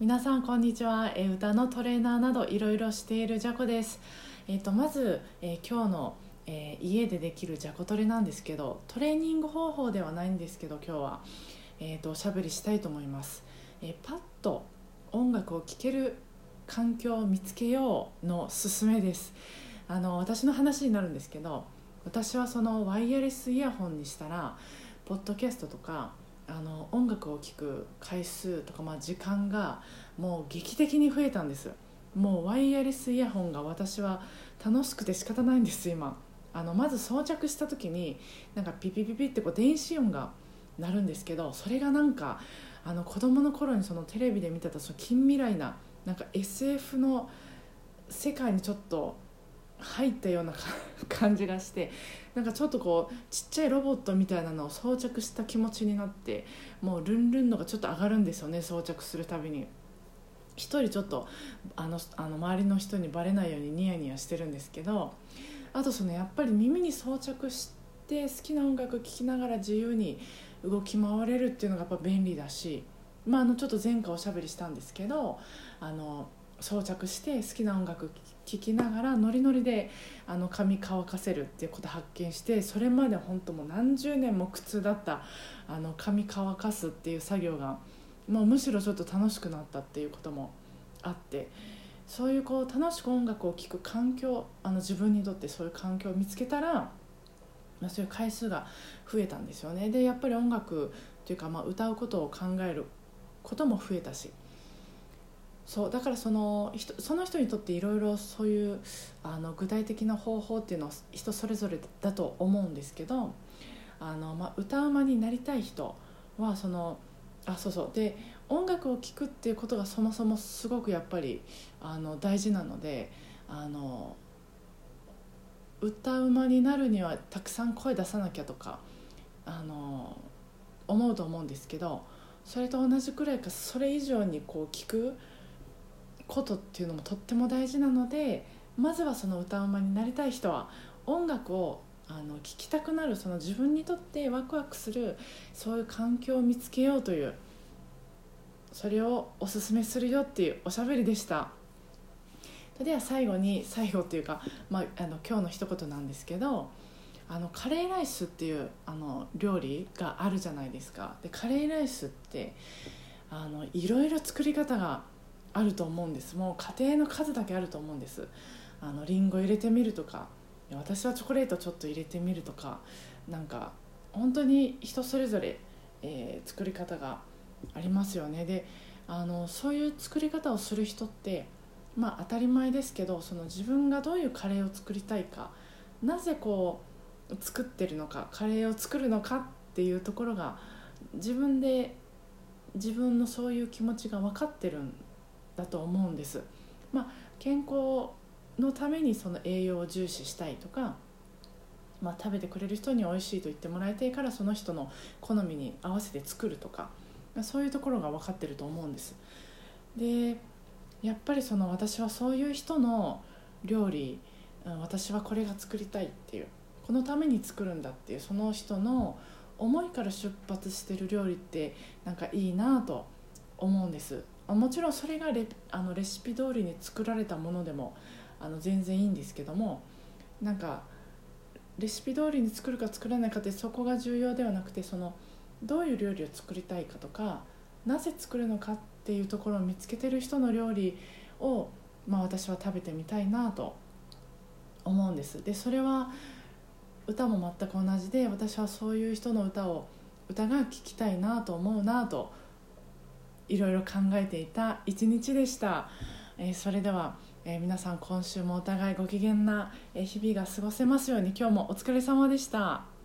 皆さんこんにちは、え歌のトレーナーなどいろいろしているジャコです、えー、とまず、えー今日の、えー家でできるジャコトレなんですけどトレーニング方法ではないんですけど今日は、えー、とおしゃべりしたいと思います、えパッと音楽を聴ける環境を見つけようのすすめです。あの私の話になるんですけど私はそのワイヤレスイヤホンにしたらポッドキャストとかあの音楽を聴く回数とか、まあ、時間がもう劇的に増えたんです。もうワイヤレスイヤホンが私は楽しくて仕方ないんです今。あのまず装着した時になんかピピピピってこう電子音が鳴るんですけどそれがなんかあの子供の頃にそのテレビで見てたその近未来ななんか SF の世界にちょっと入ったような感じがしてなんかちょっとこうちっちゃいロボットみたいなのを装着した気持ちになってもうルンルンのがちょっと上がるんですよね装着するたびに。一人ちょっとあのあの周りの人にバレないようにニヤニヤしてるんですけどあとそのやっぱり耳に装着して好きな音楽聴きながら自由に動き回れるっていうのがやっぱ便利だし、まあ、あのちょっと前回おしゃべりしたんですけどあの装着して好きな音楽聴きながらノリノリであの髪乾かせるっていうこと発見してそれまで本当もう何十年も苦痛だったあの髪乾かすっていう作業がもうむしろちょっと楽しくなったっていうこともあってそういうこう楽しく音楽を聴く環境あの自分にとってそういう環境を見つけたら、ま、そういう回数が増えたんですよね。でやっぱり音楽っていうか、まあ、歌うことを考えることも増えたしそうだからその人その人にとっていろいろそういうあの具体的な方法っていうのは人それぞれだと思うんですけどあの、まあ、歌うまになりたい人はそのあそうそう。で音楽を聴くっていうことがそもそもすごくやっぱりあの大事なのであの歌うまになるにはたくさん声出さなきゃとかあの思うと思うんですけどそれと同じくらいかそれ以上にこう聞くことっていうのもとっても大事なのでまずはその歌うまになりたい人は音楽をあの聴きたくなるその自分にとってワクワクするそういう環境を見つけようというそれをおすすめするよっていうおしゃべりでした。では最後に最後っていうか、まあ、あの今日の一言なんですけどあのカレーライスっていうあの料理があるじゃないですか。でカレーライスってあのいろいろ作り方があると思うんです。もう家庭の数だけあると思うんです。あのリンゴ入れてみるとか。私はチョコレートちょっと入れてみるとか。なんか本当に人それぞれ、えー作り方がありますよね。であのそういう作り方をする人ってまあ当たり前ですけどその自分がどういうカレーを作りたいか。なぜこう作ってるのかカレーを作るのかっていうところが自分で自分のそういう気持ちが分かってるんだと思うんです。まあ、健康のためにその栄養を重視したいとか、まあ、食べてくれる人に美味しいと言ってもらいたいからその人の好みに合わせて作るとかそういうところが分かってると思うんです。でやっぱりその私はそういう人の料理私はこれが作りたいっていうこのために作るんだっていうその人の思いから出発してる料理ってなんかいいなと思うんですもちろんそれがレあのレシピ通りに作られたものでもあの全然いいんですけどもなんかレシピ通りに作るか作らないかってそこが重要ではなくてそのどういう料理を作りたいかとかなぜ作るのかっていうところを見つけてる人の料理を、まあ、私は食べてみたいなと思うんです。でそれは歌も全く同じで私はそういう人の歌を歌が聴きたいなと思うなといろいろ考えていた一日でした、えーそれでは、えー皆さん今週もお互いご機嫌なえー日々が過ごせますように今日もお疲れ様でした。